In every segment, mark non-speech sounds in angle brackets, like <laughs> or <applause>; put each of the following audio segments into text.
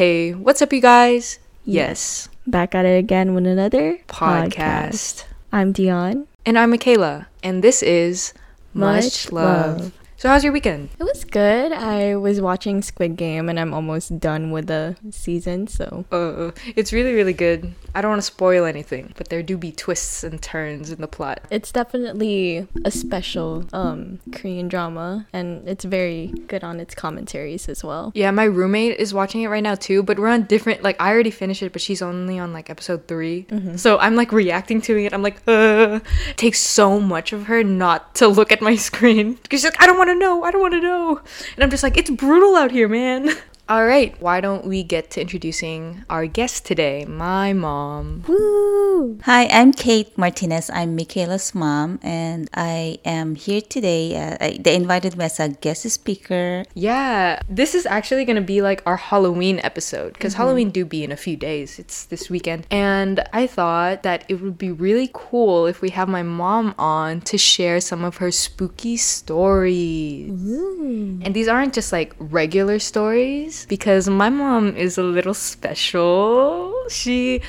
Hey, what's up, you guys? Yes, Back at it again with another podcast. I'm Dion. And I'm Mickaela, and this is Much, Much love. Love. So, how's your weekend? It was good. I was watching Squid Game and I'm almost done with the season, so Uh, it's really, really good. I don't want to spoil anything, but there do be twists and turns in the plot. it's definitely a special um Korean drama and it's very good on its commentaries as well. Yeah, my roommate is watching it right now too, but we're on different. Like, I already finished it, but she's only on like episode 3 So I'm like reacting to it. I'm like, uh. It takes so much of her not to look at my <laughs> screen because she's like, I don't want to know. I don't want to know. And I'm just like, it's brutal out here, man. <laughs> All right, why don't we get to introducing our guest today, my mom. Woo! Hi, I'm Kate Martinez. I'm Mickaela's mom, and I am here today. Uh, I, they invited me as a guest speaker. Yeah, this is actually gonna be like our Halloween episode because Halloween do be in a few days. It's this weekend, and I thought that it would be really cool if we have my mom on to share some of her spooky stories. And these aren't just like regular stories because my mom is a little special. She.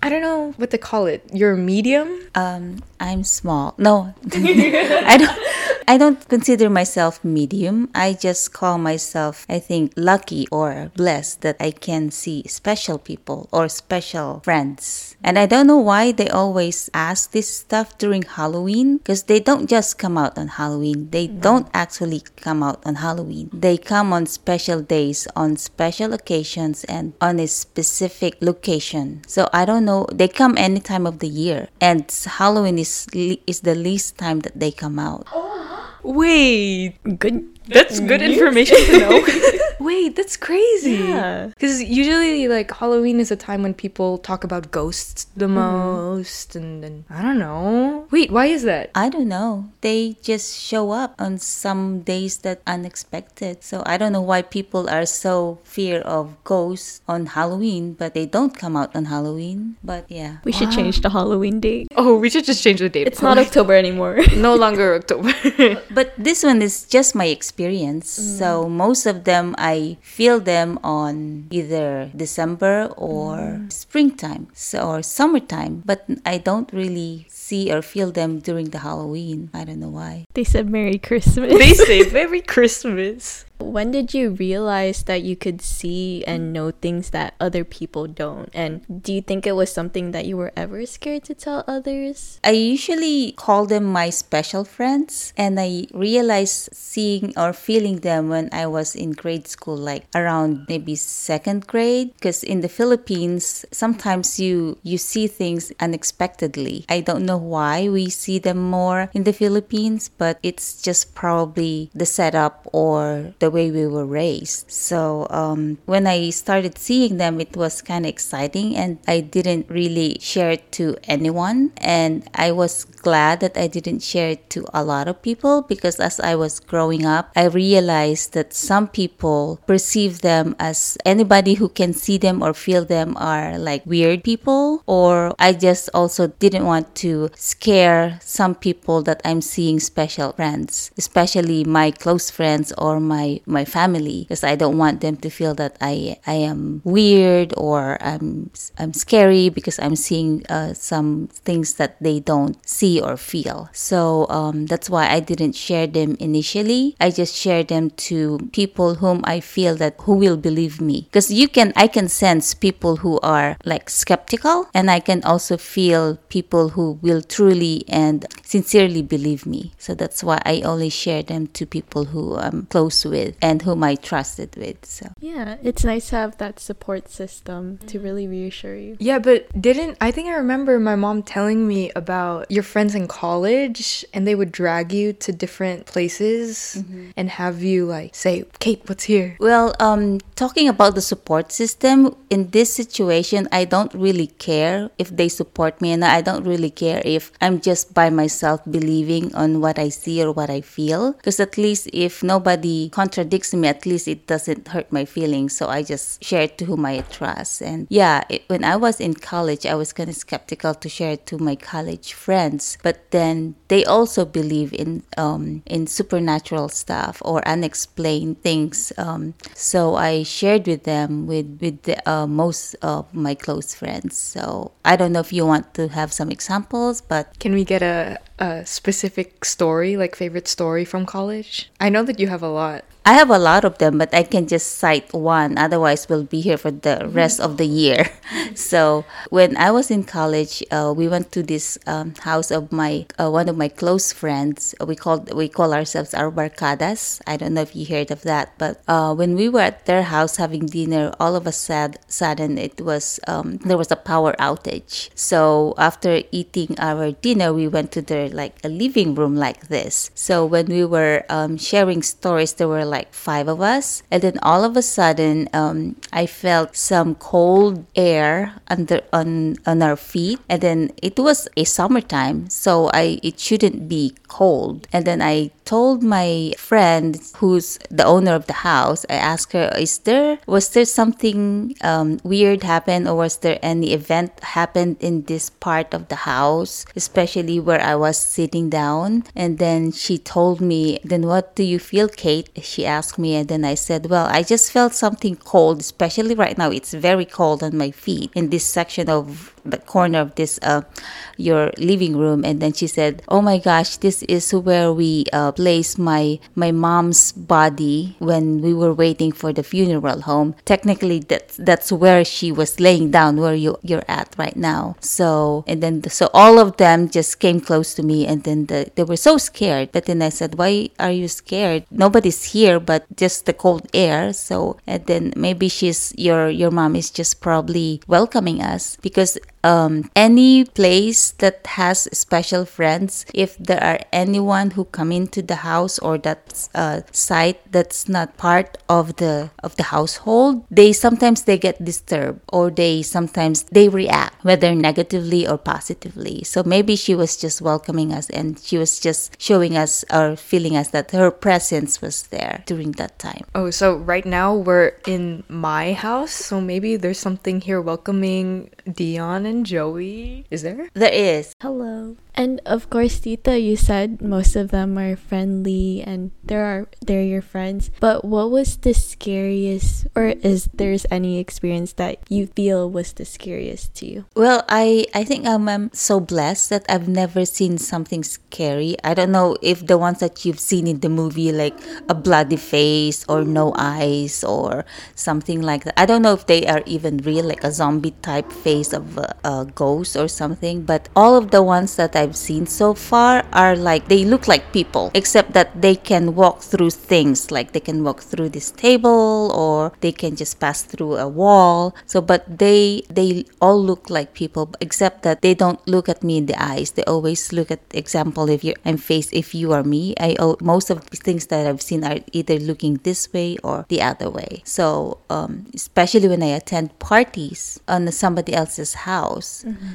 I don't know what to call it. You're medium? Um, I'm small. No, <laughs> I don't. I don't consider myself medium. I just call myself, I think, lucky or blessed that I can see special people or special friends. And I don't know why they always ask this stuff during Halloween because they don't just come out on Halloween. They mm-hmm. don't actually come out on Halloween. They come on special days, on special occasions, and on a specific location. So I don't know. They come any time of the year, and Halloween is is the least time that they come out. Oh, Wait, Good. That's good information to know. <laughs> Wait, that's crazy. Yeah. Because usually, like, Halloween is a time when people talk about ghosts the mm-hmm. most, and, and I don't know. Wait, why is that? I don't know. They just show up on some days that unexpected. So I don't know why people are so fear of ghosts on Halloween, but they don't come out on Halloween. But yeah. We should change the Halloween date. Oh, we should just change the date. It's not October anymore. <laughs> no longer October. But this one is just my experience. Mm. So most of them I feel them on either December or mm. springtime so, or summertime, but I don't really see or feel them during the Halloween. I don't know why. they said Merry Christmas. they say <laughs> Merry Christmas. When did you realize that you could see and mm. know things that other people don't? And do you think it was something that you were ever scared to tell others? I usually call them my special friends, and I realized seeing or feeling them when I was in grade school, like around maybe second grade. Because in the Philippines, sometimes you you see things unexpectedly. I don't know why we see them more in the Philippines, but it's just probably the setup or the way we were raised. So um, when I started seeing them, it was kind of exciting, and I didn't really share it to anyone. And I was glad that I didn't share it to a lot of people because as I was growing up, I realized that some people perceive them as anybody who can see them or feel them are like weird people. Or I just also didn't want to scare some people that I'm seeing special friends, especially my close friends or my my family, because I don't want them to feel that I I am weird or I'm I'm scary because I'm seeing uh, some things that they don't see or feel. So um, that's why I didn't share them initially. I just shared them to people whom I feel that who will believe me, because you can I can sense people who are like skeptical, and I can also feel people who will truly and sincerely believe me. So that's why I only share them to people who I'm close with and whom I trusted with. So Yeah, it's nice to have that support system to really reassure you. Yeah, but didn't I think I remember my mom telling me about your friends in college and they would drag you to different places and have you like say, Kate, what's here? Well, um, talking about the support system in this situation, I don't really care if they support me, and I don't really care if I'm just by myself believing on what I see or what I feel. Because at least if nobody contradicts contradicts me, at least it doesn't hurt my feelings. So I just share it to whom I trust. And yeah, it, when I was in college, I was kind of skeptical to share it to my college friends. But then they also believe in um, in supernatural stuff or unexplained things. Um, so I shared with them with with the, uh, most of my close friends. So I don't know if you want to have some examples, but Can we get a, a specific story, like favorite story from college? I know that you have a lot. I have a lot of them, but I can just cite one. Otherwise, we'll be here for the rest of the year. <laughs> So when I was in college, uh, we went to this um, house of my uh, one of my close friends. We called we call ourselves our barkadas. I don't know if you heard of that, but uh, when we were at their house having dinner, all of a sudden it was um, there was a power outage. So after eating our dinner, we went to their like a living room like this. So when we were um, sharing stories, there were like five of us, and then all of a sudden, um, I felt some cold air under on on our feet, and then it was a summertime, so I it shouldn't be cold. And then I told my friend who's the owner of the house, I asked her, "Is there was there something um, weird happened, or was there any event happened in this part of the house, especially where I was sitting down?" And then she told me, "Then what do you feel, Kate?" She asked me, and then I said, "Well, I just felt something cold, especially right now. It's very cold on my feet in this section of the corner of this uh, your living room." And then she said, "Oh my gosh, this is where we uh, placed my my mom's body when we were waiting for the funeral home. Technically, that's that's where she was laying down, where you you're at right now. So and then so all of them just came close to me, and then the, they were so scared. But then I said, "Why are you scared? Nobody's here, but just the cold air." So and then maybe she's your your mom is just probably welcoming us because um, any place that has special friends, if there are anyone who come into the house or that uh, site that's not part of the of the household, they sometimes they get disturbed or they sometimes they react whether negatively or positively. So maybe she was just welcoming us and she was just showing us or feeling us that her presence was there during that time. Oh, so right now we're in my house, so maybe there's something here welcoming Dion and Joey. Is there? There is. Hello. And of course, Tita, you said most of them are friendly and there are they're your friends. But what was the scariest or is there's any experience that you feel was the scariest to you? Well, I I think I'm, I'm so blessed that I've never seen something scary. I don't know if the ones that you've seen in the movie, like a bloody face or no eyes or something like that. I don't know if they are even real, like a zombie type face of a, a ghost or something. But all of the ones that I've seen so far are like they look like people, except that they can walk through things, like they can walk through this table or they can just pass through a wall. So, but they they all look like people, except that they don't look at me in the eyes. They always look at example if you I'm face if you are me. I oh, most of the things that I've seen are either looking this way or the other way. So, um, especially when I attend parties on somebody else's house,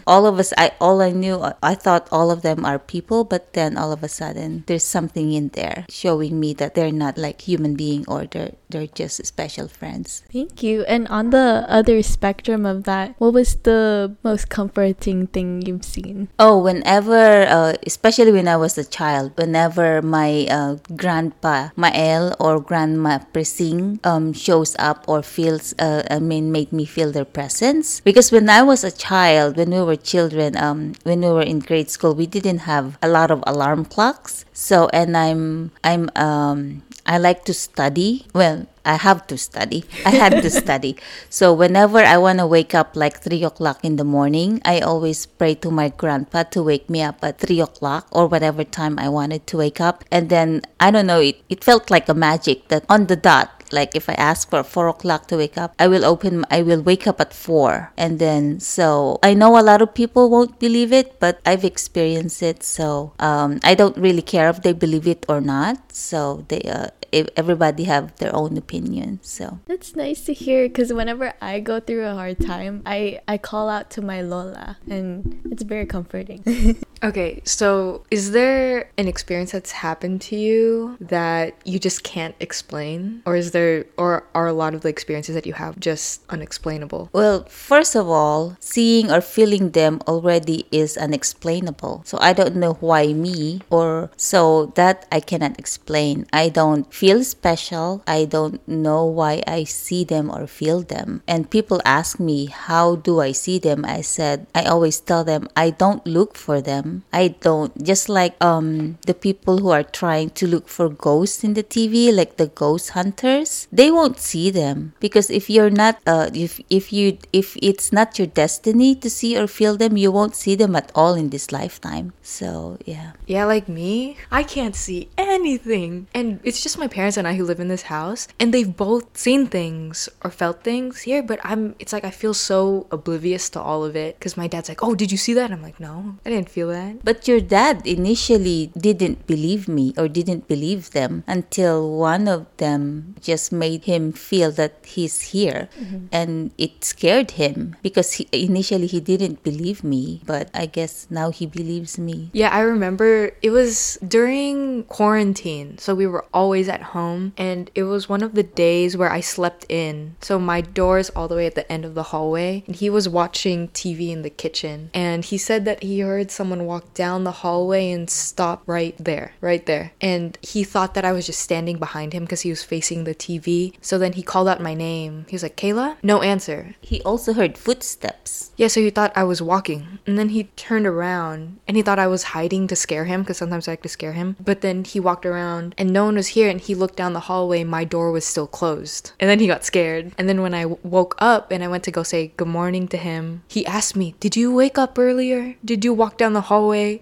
all of us, I all I knew, I thought all of them are people, but then all of a sudden there's something in there showing me that they're not like human being or they're they're just special friends. Thank you. And on the other spectrum of that, what was the most comforting thing you've seen? Oh, whenever, uh, especially when I was a child, whenever my uh, grandpa Mael or grandma Presing um, shows up or feels, uh, I mean, made me feel their presence. Because when I was a child, when we were children, um, when we were in grade school, we didn't have a lot of alarm clocks. So, and I'm, I'm, um, I like to study. Well, I have to study. I had to <laughs> study. So whenever I want to wake up like three o'clock in the morning, I always pray to my grandpa to wake me up at three o'clock or whatever time I wanted to wake up. And then I don't know, it, it felt like a magic that on the dot, like if I ask for four o'clock to wake up, I will open, I will wake up at four. And then, so I know a lot of people won't believe it, but I've experienced it. So um, I don't really care if they believe it or not. So they, uh, everybody have their own opinion. So That's nice to hear because whenever I go through a hard time, I, I call out to my Lola and it's very comforting. <laughs> Okay, so is there an experience that's happened to you that you just can't explain? Or is there, or are a lot of the experiences that you have just unexplainable? Well, first of all, seeing or feeling them already is unexplainable. So I don't know why me, or so that I cannot explain. I don't feel special. I don't know why I see them or feel them. And people ask me, How do I see them? I said, I always tell them, I don't look for them. I don't. Just like um the people who are trying to look for ghosts in the TV, like the ghost hunters, they won't see them because if you're not uh if if you if it's not your destiny to see or feel them, you won't see them at all in this lifetime. So yeah. Yeah, like me, I can't see anything. And it's just my parents and I who live in this house, and they've both seen things or felt things here, but I'm it's like I feel so oblivious to all of it cuz my dad's like, "Oh, did you see that?" I'm like, "No, I didn't feel that." But your dad initially didn't believe me or didn't believe them until one of them just made him feel that he's here mm-hmm. and it scared him because he, initially he didn't believe me, but I guess now he believes me. Yeah, I remember it was during quarantine. So we were always at home and it was one of the days where I slept in. So my door is all the way at the end of the hallway and he was watching TV in the kitchen and he said that he heard someone walk down the hallway and stop right there, right there. And he thought that I was just standing behind him because he was facing the TV. So then he called out my name. He was like, "Kayla?" No answer. He also heard footsteps. Yeah, so he thought I was walking. And then he turned around and he thought I was hiding to scare him because sometimes I like to scare him. But then he walked around and no one was here and he looked down the hallway. My door was still closed. And then he got scared. And then when I woke up and I went to go say good morning to him, he asked me, Did you wake up earlier? Did you walk down the hallway?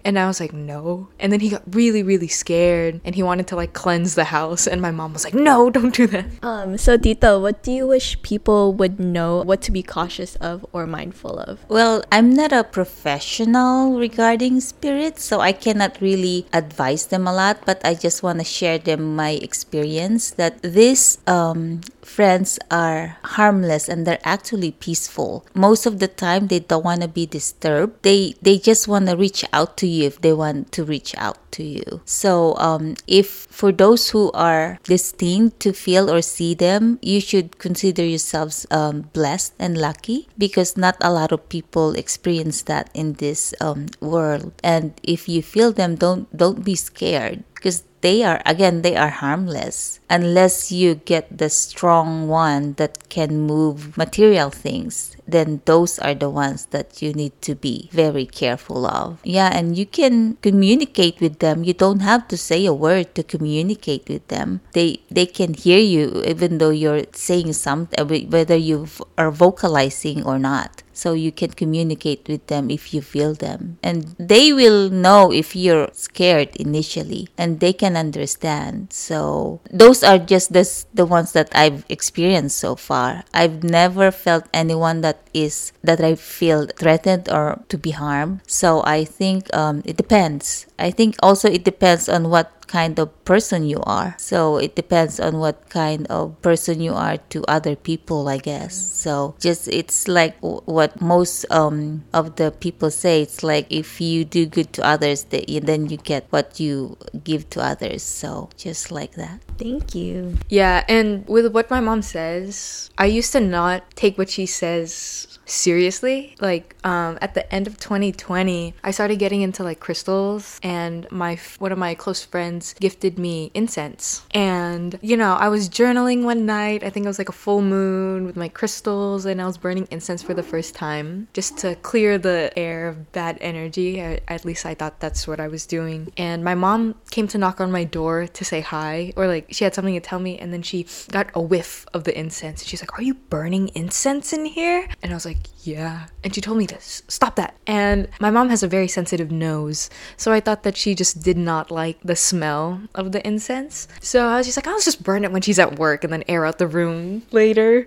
And I was like, No. And then he got really, really scared and he wanted to like cleanse the house. And my mom was like, No, <laughs> don't do that. Um, so Tito, what do you wish people would know what to be cautious of or mindful of? Well, I'm not a professional regarding spirits, so I cannot really advise them a lot, but I just want to share them my experience that this um, friends are harmless and they're actually peaceful. Most of the time they don't want to be disturbed. They they just want to reach out to you if they want to reach out to you. So um, if for those who are destined to feel or see them, you should consider yourselves um, blessed and lucky because not a lot of people experience that in this um, world. And if you feel them, don't don't be scared because they are again they are harmless unless you get the strong one that can move material things then those are the ones that you need to be very careful of. Yeah and you can communicate with them. You don't have to say a word to communicate with them. They they can hear you even though you're saying something uh, whether you are vocalizing or not. So you can communicate with them if you feel them. And they will know if you're scared initially. And they can understand. So those are just the, the ones that i've experienced so far. I've never felt anyone that is that i feel threatened or to be harmed. So i think um, it depends. I think also it depends on what kind of person you are. So it depends on what kind of person you are to other people, I guess. So just it's like what most um, of the people say. It's like if you do good to others, then you get what you give to others. So just like that. Thank you. Yeah, and with what my mom says, I used to not take what she says seriously. Like um, at the end of 2020, I started getting into like crystals, and my one of my close friends gifted me incense. And you know, I was journaling one night. I think it was like a full moon with my crystals, and I was burning incense for the first time just to clear the air of bad energy. I, at least I thought that's what I was doing. And my mom came to knock on my door to say hi, or like she had something to tell me, and then she got a whiff of the incense. and She's like, "Are you burning incense in here?" And I was like, yeah. And she told me to stop that. And my mom has a very sensitive nose. So I thought that she just did not like the smell of the incense. So I was just like, I'll just burn it when she's at work and then air out the room later.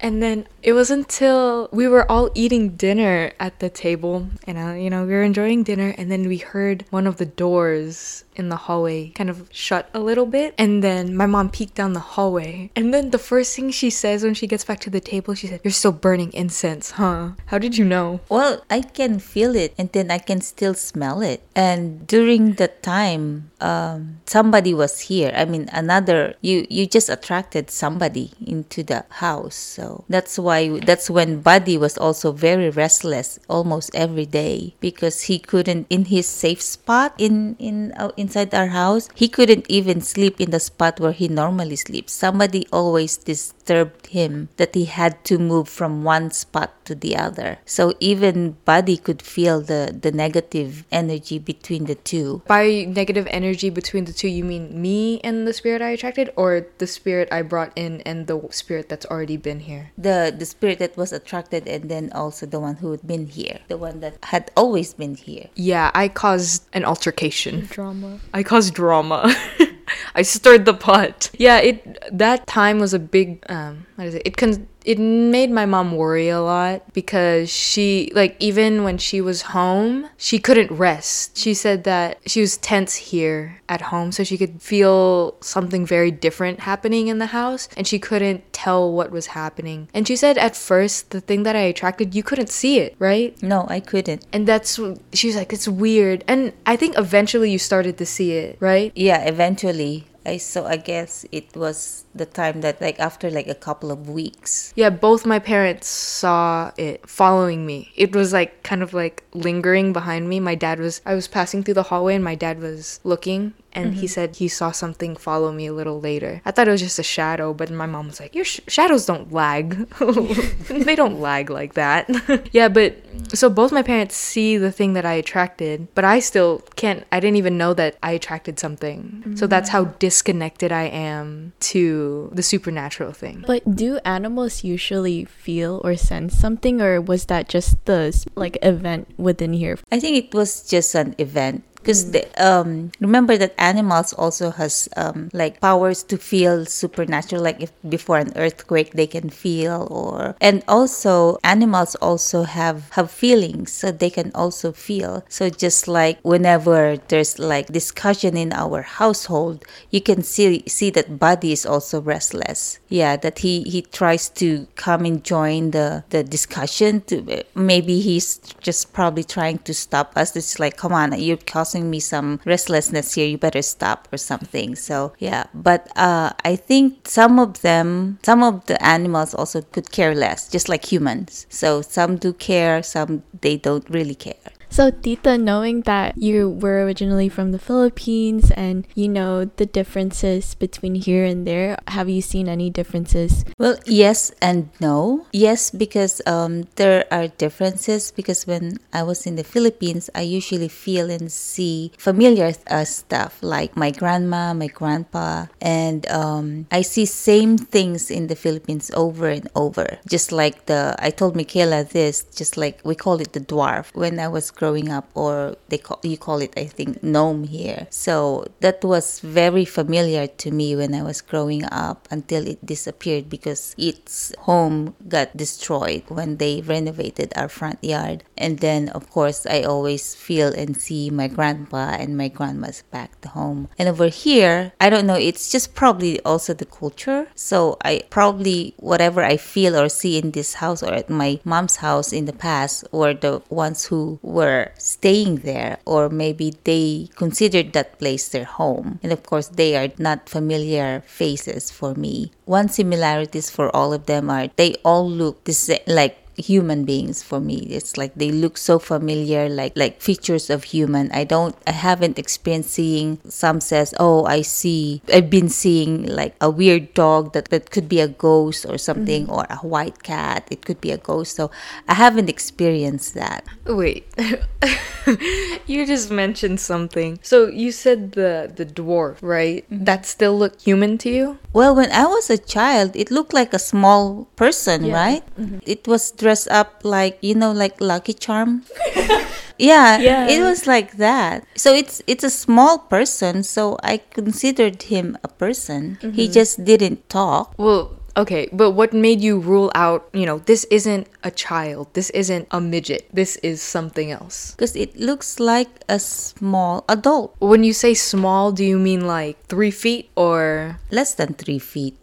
And then it was until we were all eating dinner at the table and, uh, you know, we were enjoying dinner. And then we heard one of the doors in the hallway kind of shut a little bit. And then my mom peeked down the hallway. And then the first thing she says when she gets back to the table, she said, You're still burning incense, huh? How did you know? Well, I can feel it and then I can still smell it. And during that time, um, somebody was here. I mean, another, you, you just attracted somebody into the house. So that's why, that's when Buddy was also very restless almost every day because he couldn't, in his safe spot in, in, uh, inside our house, he couldn't even sleep in the spot where he normally sleeps. Somebody always disturbed him that he had to move from one spot to the other. So even Buddy could feel the, the negative energy between the two. By negative energy between the two, you mean me and the spirit I attracted, or the spirit I brought in and the spirit that's already been here? The the spirit that was attracted and then also the one who had been here. The one that had always been here. Yeah, I caused an altercation. Drama. I caused drama. <laughs> I stirred the pot. Yeah, it that time was a big um what is it? It con- it made my mom worry a lot because she like even when she was home, she couldn't rest. She said that she was tense here at home so she could feel something very different happening in the house and she couldn't tell what was happening. And she said at first the thing that I attracted, you couldn't see it, right? No, I couldn't. And that's she was like it's weird. And I think eventually you started to see it, right? Yeah, eventually. I so I guess it was the time that like after like a couple of weeks. Yeah, both my parents saw it following me. It was like kind of like lingering behind me. My dad was I was passing through the hallway and my dad was looking and he mm-hmm. said he saw something follow me a little later. I thought it was just a shadow, but my mom was like, "Your sh- shadows don't lag. <laughs> they don't lag like that." <laughs> yeah, but so both my parents see the thing that I attracted, but I still can't I didn't even know that I attracted something. So that's how mm. disconnected I am to the supernatural thing. But do animals usually feel or sense something, or was that just the like event within here? I think it was just an event because um remember that animals also has um like powers to feel supernatural like if before an earthquake they can feel or and also animals also have have feelings so they can also feel. So just like whenever there's like discussion in our household you can see see that buddy is also restless. Yeah that he he tries to come and join the the discussion to maybe he's just probably trying to stop us. It's like come on you're causing me some restlessness here you better stop or something. So yeah but uh i think some of them some of the animals also could care less just like humans. So some do care some they don't really care So, Tita, knowing that you were originally from the Philippines and you know the differences between here and there, have you seen any differences? Well, yes and no. Yes, because um, there are differences. Because when I was in the Philippines, I usually feel and see familiar uh, stuff like my grandma, my grandpa, and um, I see same things in the Philippines over and over. Just like the I told Mickaela this, just like we call it the dwarf when I was growing up, or they call you call it I think gnome here. So that was very familiar to me when I was growing up until it disappeared because its home got destroyed when they renovated our front yard. And then of course I always feel and see my grandpa and my grandma's back home. And over here, I don't know, it's just probably also the culture. So I probably whatever I feel or see in this house or at my mom's house in the past were the ones who were staying there or maybe they considered that place their home. And of course, they are not familiar faces for me. One similarities for all of them are they all look the same, like human beings for me it's like they look so familiar like like features of human i don't i haven't experienced seeing some says oh i see i've been seeing like a weird dog that, that could be a ghost or something mm-hmm. or a white cat it could be a ghost so i haven't experienced that Wait. <laughs> you just mentioned something. So you said the the dwarf, right? Mm-hmm. That still look human to you? Well, when I was a child, it looked like a small person, Yeah. right? Mm-hmm. It was dressed up like, you know, like Lucky Charm. <laughs> yeah, Yeah. it was like that. So it's it's a small person, so I considered him a person. He mm-hmm. just didn't talk. Well, Okay, but what made you rule out, you know, this isn't a child, this isn't a midget, this is something else? Because it looks like a small adult, When you say small, do you mean like three feet or less than three feet.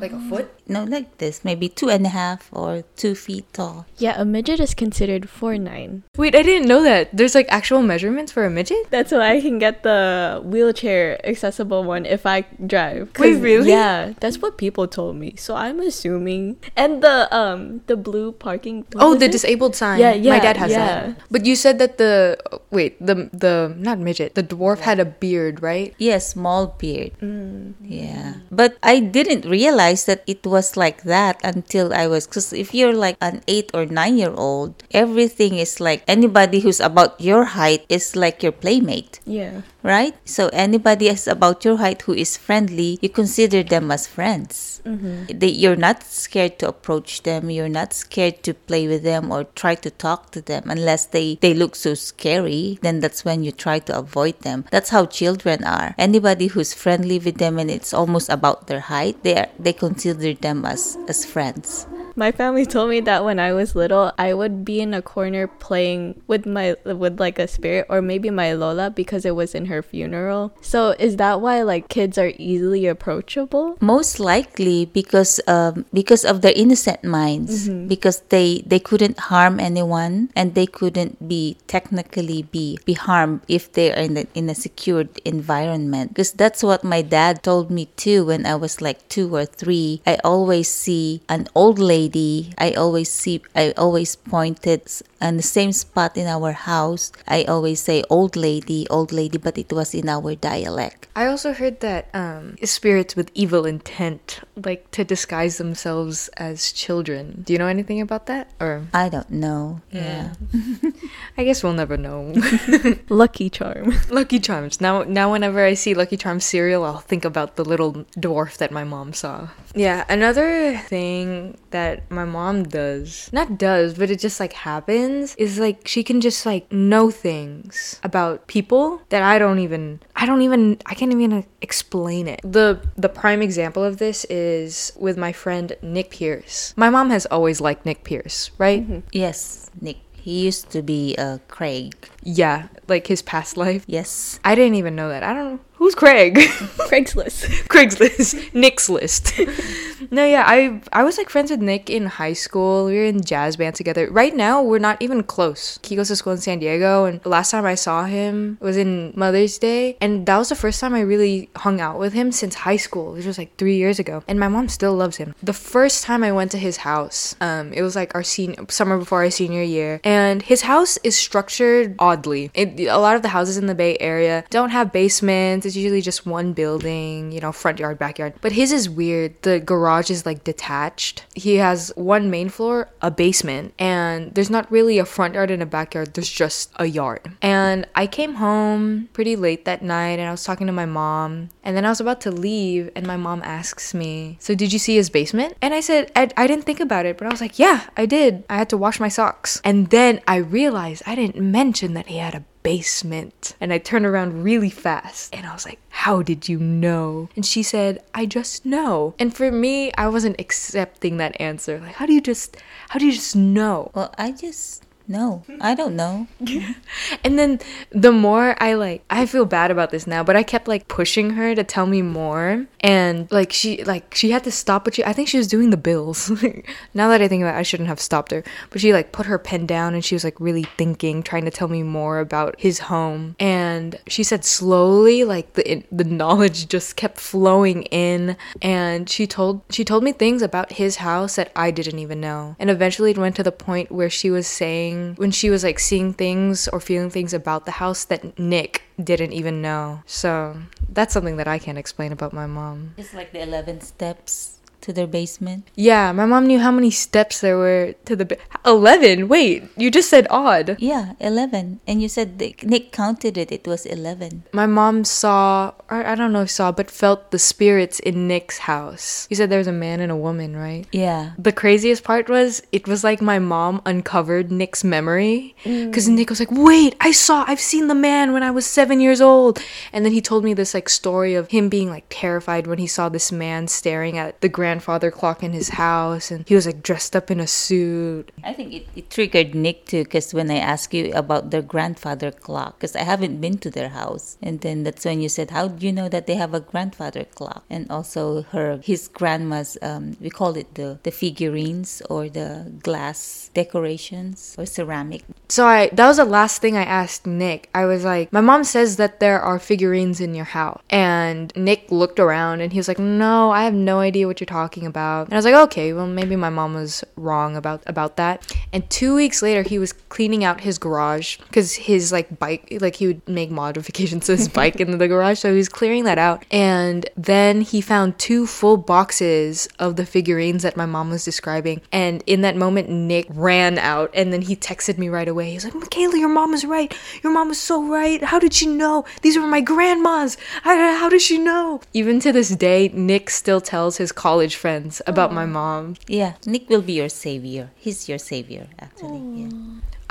like a foot? No, like this, maybe two and a half or two feet tall. Yeah, a midget is considered four nine. Wait, I didn't know that. There's like actual measurements for a midget? That's why I can get the wheelchair accessible one if I drive. Wait, really? Yeah, that's what people told me. So I'm assuming. And the um the blue parking. Oh, the it? disabled sign. Yeah, My yeah, dad has yeah. that. But you said that the wait, the the not midget, the dwarf had a beard, right? Yes, small beard. Yeah. But I didn't realize that it was like that until I was, because if you're like an eight or nine year old, everything is like anybody who's about your height is like your playmate. Yeah. Right? So anybody is about your height who is friendly, you consider them as friends. Mm-hmm. They, you're not scared to approach them. You're not scared to play with them or try to talk to them unless they they look so scary. Then that's when you try to avoid them. That's how children are. Anybody who's friendly with them and it's almost about their height, they are, they consider them as as friends. My family told me that when I was little, I would be in a corner playing with my with like a spirit or maybe my Lola because it was in her funeral. So is that why like kids are easily approachable? most likely because um, because of their innocent minds because they they couldn't harm anyone and they couldn't be technically be be harmed if they are in, the, in a secured environment because that's what my dad told me too when i was like two or three i always see an old lady i always see i always pointed s- on the same spot in our house i always say old lady old lady but it was in our dialect I also heard that um, spirits with evil intent like to disguise themselves as children. Do you know anything about that? Or i don't know yeah. <laughs> I guess we'll never know. <laughs> Lucky charm. Lucky Charms. Now, now whenever I see Lucky Charms cereal, I'll think about the little dwarf that my mom saw. Yeah, another thing that my mom does, not does, but it just like happens, is like she can just like know things about people that I don't even, I don't even, I can't even explain it. The the prime example of this is with my friend Nick Pierce. My mom has always liked Nick Pierce, right? Yes, Nick. He used to be uh, Craig. Yeah, like his past life. Yes. I didn't even know that. I don't know. Who's Craig? <laughs> Craigslist. <laughs> Craigslist. Nick's list. <laughs> no, yeah, I I was like friends with Nick in high school. We were in jazz band together. Right now, we're not even close. He goes to school in San Diego, and the last time I saw him was in Mother's Day, and that was the first time I really hung out with him since high school, which was like three years ago. And my mom still loves him. The first time I went to his house, um, it was like our senior summer before our senior year, and his house is structured oddly. It, a lot of the houses in the Bay Area don't have basements. It's usually just one building, you know, front yard, backyard. But his is weird. The garage is like detached. He has one main floor, a basement, and there's not really a front yard and a backyard. There's just a yard. And I came home pretty late that night and I was talking to my mom. And then I was about to leave and my mom asks me, So did you see his basement? And I said, I, I didn't think about it, but I was like, Yeah, I did. I had to wash my socks. And then I realized I didn't mention that he had a basement. And I turned around really fast and I was like, How did you know? And she said, I just know. And for me, I wasn't accepting that answer. Like, how do you just, how do you just know? Well, I just no. I don't know. <laughs> And then the more I like, I feel bad about this now, but I kept like pushing her to tell me more. And like, she, like, she had to stop, but she, I think she was doing the bills. <laughs> now that I think about it, I shouldn't have stopped her. But she like put her pen down and she was like really thinking, trying to tell me more about his home. And she said slowly, like, the, the knowledge just kept flowing in. And she told, she told me things about his house that I didn't even know. And eventually it went to the point where she was saying, when she was like seeing things or feeling things about the house that Nick didn't even know. So that's something that I can't explain about my mom. It's like the 11 steps to their basement. Yeah, my mom knew how many steps there were to the ba- 11. Wait, you just said odd. Yeah, 11. And you said Nick counted it. It was 11. My mom saw, or I don't know if saw, but felt the spirits in Nick's house. You said there was a man and a woman, right? Yeah. The craziest part was it was like my mom uncovered Nick's memory mm. because Nick was like, "Wait, I saw, I've seen the man when I was seven years old," and then he told me this like story of him being like terrified when he saw this man staring at the grandmother grandfather clock in his house, and he was like dressed up in a suit. I think it, it triggered Nick too, because when I asked you about their grandfather clock, because I haven't been to their house, and then that's when you said, "How do you know that they have a grandfather clock?" And also her his grandma's um, we call it the the figurines or the glass decorations or ceramic. So I that was the last thing I asked Nick. I was like, "My mom says that there are figurines in your house," and Nick looked around and he was like, "No, I have no idea what you're talking about." And I was like, "Okay, well maybe my mom was wrong about about that." And two weeks later, he was cleaning out his garage because his like bike, like he would make modifications to his <laughs> bike in the garage, so he was clearing that out. And then he found two full boxes of the figurines that my mom was describing. And in that moment, Nick ran out and then he texted me right away. He's like, "Mickaela, your mom was right. Your mom was so right. How did she know? These were my grandmas. How, how did she know?" Even to this day, Nick still tells his college friends about my mm. mom. Yeah, Nick will be your savior. He's your savior, actually. Yeah.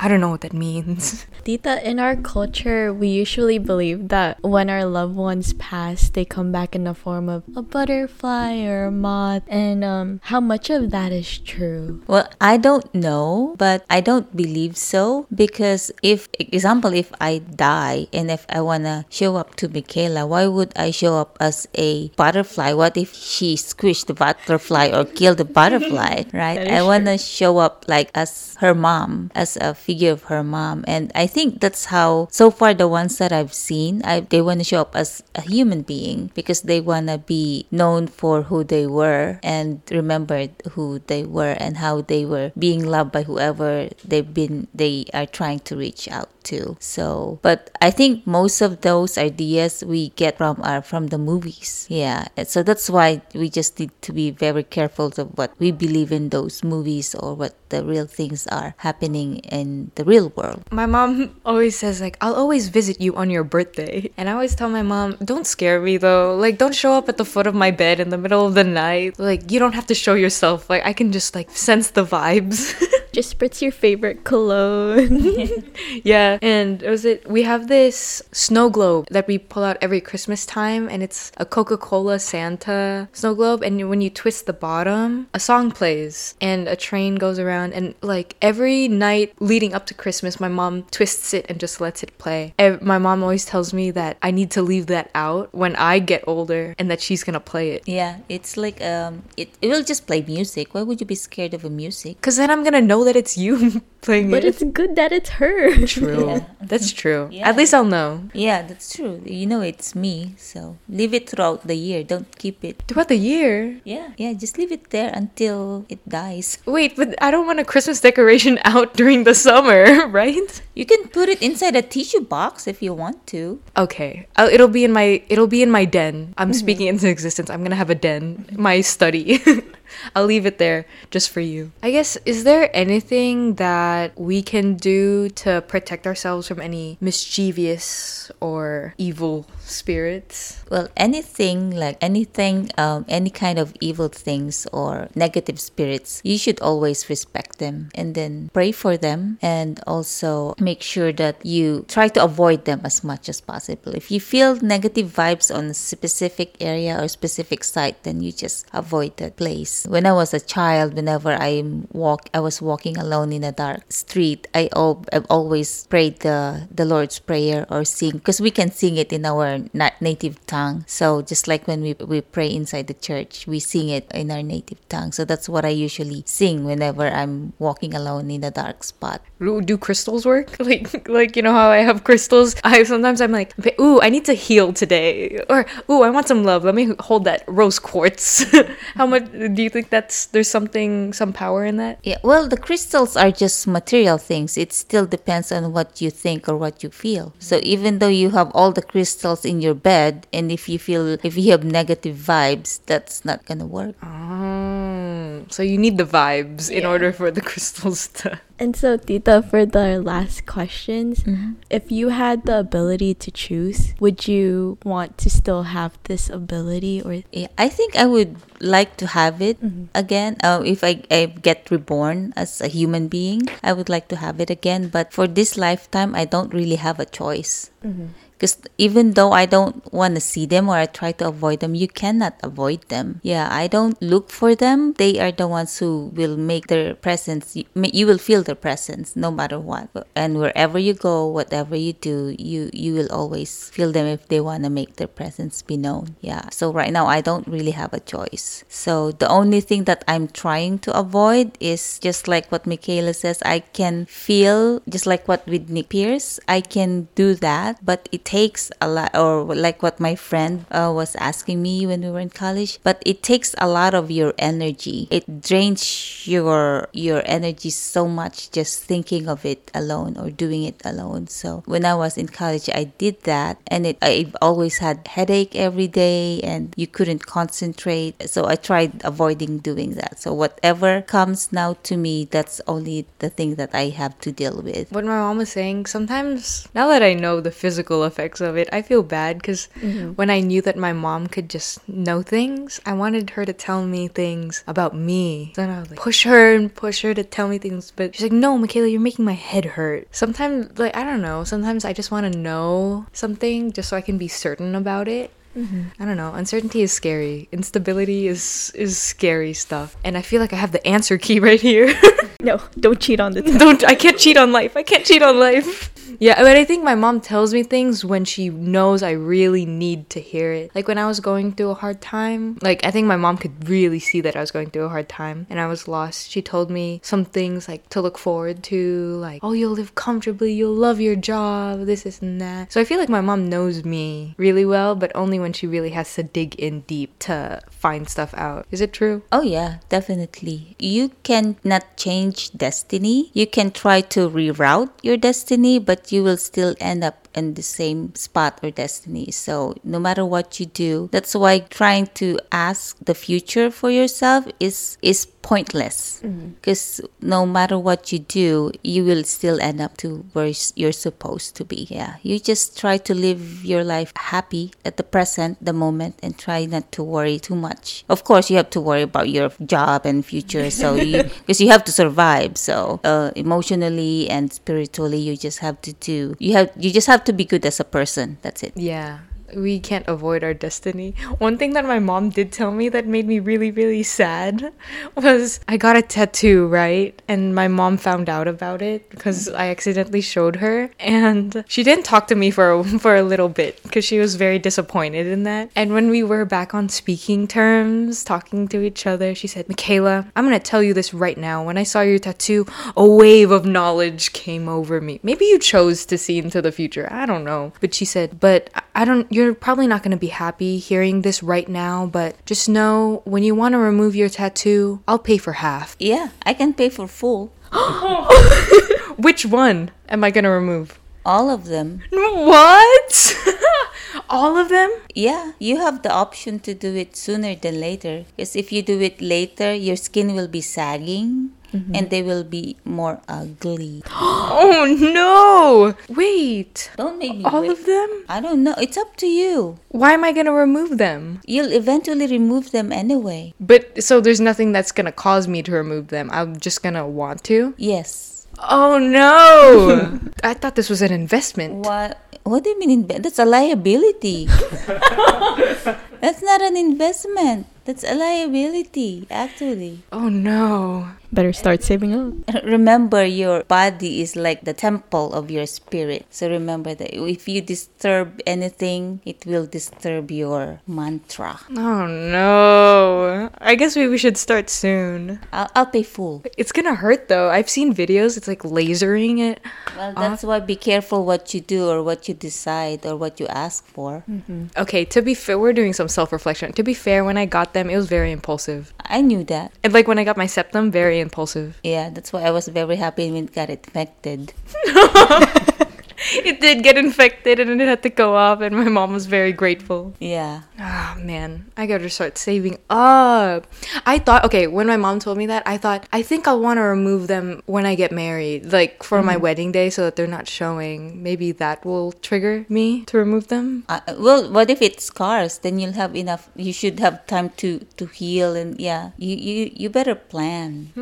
I don't know what that means. <laughs> Tita, in our culture, we usually believe that when our loved ones pass, they come back in the form of a butterfly or a moth. And um, how much of that is true? Well, I don't know, but I don't believe so because if, example, if I die and if I wanna show up to Mickaela, why would I show up as a butterfly? What if she squished the butterfly or killed the butterfly, <laughs> right? I wanna show up like as her mom, as a figure of her mom, and I think that's how so far the ones that I've seen, I, they wanna show up as a human being because they wanna be known for who they were and remembered who they were and how they were being loved by whoever they've been they are trying to reach out to. So but i think most of those ideas we get from are from the movies. Yeah. So that's why we just need to be very careful of what we believe in those movies or what the real things are happening in the real world My mom <laughs> always says like I'll always visit you on your birthday. And I always tell my mom, "Don't scare me though. Like don't show up at the foot of my bed in the middle of the night. Like you don't have to show yourself. Like I can just like sense the vibes." <laughs> Just spritz your favorite cologne. <laughs> yeah, and was it we have this snow globe that we pull out every Christmas time and it's a Coca-Cola Santa snow globe and when you twist the bottom, a song plays and a train goes around and like every night leading up to Christmas, my mom twists it and just lets it play. Ev- My mom always tells me that I need to leave that out when I get older and that she's going to play it. yeah it's like um it, it will just play music why would you be scared of a music Cuz then I'm going to know that it's you <laughs> playing but it. But it's good that it's her. true. <laughs> Yeah. <laughs> That's true. Yeah. At least I'll know. yeah that's true you know it's me so leave it throughout the year don't keep it Throughout the year. yeah yeah just leave it there until it dies Wait, but I don't want a Christmas decoration out during the summer, right? You can put it inside a tissue box if you want to. Okay, I'll, it'll be in my it'll be in my den. I'm mm-hmm. speaking into existence. I'm gonna have a den, my study. I'll leave it there just for you. I guess is there anything that we can do to protect ourselves from any mischievous or evil spirits? Well, anything like anything, um, any kind of evil things or negative spirits, you should always respect them and then pray for them and also make sure that you try to avoid them as much as possible. If you feel negative vibes on a specific area or specific site, then you just avoid that place. When I was a child, whenever I walk, I was walking alone in a dark street. I al- I've always prayed the the Lord's prayer or sing because we can sing it in our na- native tongue. So just like when we we pray inside the church, we sing it in our native tongue. So that's what I usually sing whenever I'm walking alone in a dark spot. Do do crystals work? <laughs> Like like you know how I have crystals? I sometimes I'm like, ooh, I need to heal today, or ooh, I want some love. Let me hold that rose quartz. <laughs> how much do you think that's there's something some power in that? Yeah, well, the crystals are just material things. It still depends on what you think or what you feel. So even though you have all the crystals in your bed, and if you feel if you have negative vibes, that's not gonna work. Oh, so you need the vibes in order for the <laughs> crystals to. And so, Tita, for the last questions, mm-hmm. if you had the ability to choose, would you want to still have this ability or Yeah, I think I would like to have it mm-hmm. again. Uh, if I, I get reborn as a human being, I would like to have it again. But for this lifetime, I don't really have a choice. Mm-hmm. Because even though I don't want to see them or I try to avoid them, you cannot avoid them. Yeah, I don't look for them. They are the ones who will make their presence. You, will feel their presence no matter what. And wherever you go, whatever you do, you you will always feel them if they want to make their presence be known. Yeah. So right now I don't really have a choice. So the only thing that I'm trying to avoid is just like what Mickaela says. I can feel just like what with Nick Pierce. I can do that, but it takes a lot. Or like what my friend uh, was asking me when we were in college. But it takes a lot of your energy. It drains your your energy so much just thinking of it alone or doing it alone. So when I was in college, I did that, and it I've always had headache every day, and you couldn't concentrate. So I tried avoiding doing that. So whatever comes now to me, that's only the thing that I have to deal with. What my mom was saying, sometimes now that I know the physical effects of it, I feel bad because mm-hmm. when I knew that my mom could just know things, I wanted her to tell me things about me. Then I would like push her and push her to tell me things, but she's like, "No, Mickaela, you're making my head hurt." Sometimes, like I don't know, sometimes I just want to know something just so I can be certain about it. Mm-hmm. I don't know. Uncertainty is scary. Instability is is scary stuff. And I feel like I have the answer key right here. <laughs> No, don't cheat on the <laughs> test. Don't I can't cheat on life. I can't cheat on life. Yeah, but I think my mom tells me things when she knows I really need to hear it. Like when I was going through a hard time, like I think my mom could really see that I was going through a hard time and I was lost. She told me some things like to look forward to, like, oh, you'll live comfortably, you'll love your job, this, is and that. So I feel like my mom knows me really well, but only when she really has to dig in deep to find stuff out. Is it true? Oh, yeah, definitely. You can not change destiny. You can try to reroute your destiny, but you will still end up in the same spot or destiny. So, no matter what you do, that's why trying to ask the future for yourself is is pointless. Because no matter what you do, you will still end up to where you're supposed to be. Yeah. You just try to live your life happy at the present, the moment, and try not to worry too much. Of course, you have to worry about your job and future. So, you, <laughs> because you have to survive. So, uh, emotionally and spiritually, you just have to do, you have, you just have to be good as a person. That's it. Yeah. We can't avoid our destiny. One thing that my mom did tell me that made me really, really sad <laughs> was I got a tattoo, right? And my mom found out about it because I accidentally showed her. And she didn't talk to me for a, <laughs> for a little bit because she was very disappointed in that. And when we were back on speaking terms, talking to each other, she said, Mickaela, I'm going to tell you this right now. When I saw your tattoo, a wave of knowledge came over me. Maybe you chose to see into the future. I don't know. But she said, but I- don't, you're probably not going to be happy hearing this right now, but just know when you want to remove your tattoo, I'll pay for half. Yeah, I can pay for full. <gasps> Which one am I going to remove? All of them. What? <laughs> All of them? Yeah, you have the option to do it sooner than later. Because if you do it later, your skin will be sagging Mm-hmm. and they will be more ugly. <gasps> Oh no! Wait. Don't make me All wait. of them? I don't know. It's up to you. Why am I to remove them? You'll eventually remove them anyway. But so there's nothing that's to cause me to remove them. I'm just to want to? Yes. Oh no! <laughs> I thought this was an investment. What? What do you mean? Inve- that's a liability. <laughs> That's not an investment. That's a liability, actually. Oh no. Better start saving up. <laughs> Remember, your body is like the temple of your spirit. So remember that if you disturb anything, it will disturb your mantra. Oh no. I guess maybe we should start soon. I'll, I'll pay full. It's gonna hurt though. I've seen videos, it's like lasering it. Well, that's why be careful what you do or what you decide or what you ask for. Mm-hmm. Okay, to be fair, we're doing some self reflection. To be fair, when I got them, it was very impulsive. I knew that. And like when I got my septum, very impulsive. Yeah, that's why I was very happy when it got infected. <laughs> <laughs> <laughs> It did get infected and it had to go off, and my mom was very grateful. Yeah. Oh man, I gotta start saving up. I thought, okay, when my mom told me that, I thought, I think I'll wanna remove them when I get married, like for my wedding day, so that they're not showing. Maybe that will trigger me to remove them. Uh, well, what if it scars? Then you'll have enough. You should have time to to heal, and yeah, you you you better plan. <laughs>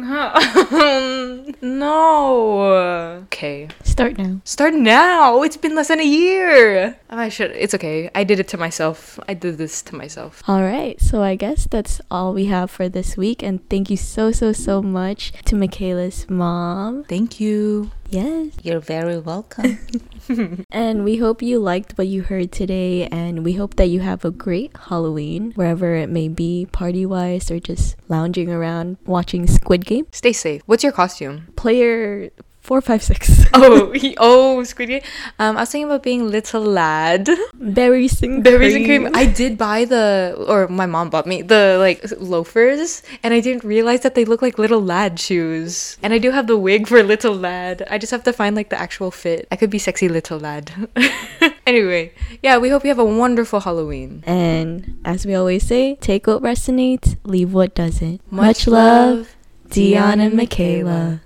no. okay. Start now. Start now. It's been less than a year. I should. It's okay. I did it to myself. I did this to myself. All right, so I guess that's all we have for this week. And thank you so, so, so much to Mickaela's mom. Thank you. Yes. You're very welcome. <laughs> <laughs> And we hope you liked what you heard today. And we hope that you have a great Halloween, wherever it may be, party wise, or just lounging around watching Squid Game. Stay safe. What's your costume? Player 456. <laughs> Oh, <laughs> he, oh, Squid Game. Um, I was thinking about being little lad. Berries and Berries and cream. I did buy the, or my mom bought me the like loafers, and I didn't realize that they look like little lad shoes. And I do have the wig for little lad. I just have to find like the actual fit. I could be sexy little lad. <laughs> anyway, yeah, we hope you have a wonderful Halloween. And as we always say, take what resonates, leave what doesn't. Much love, Dion and Mickaela.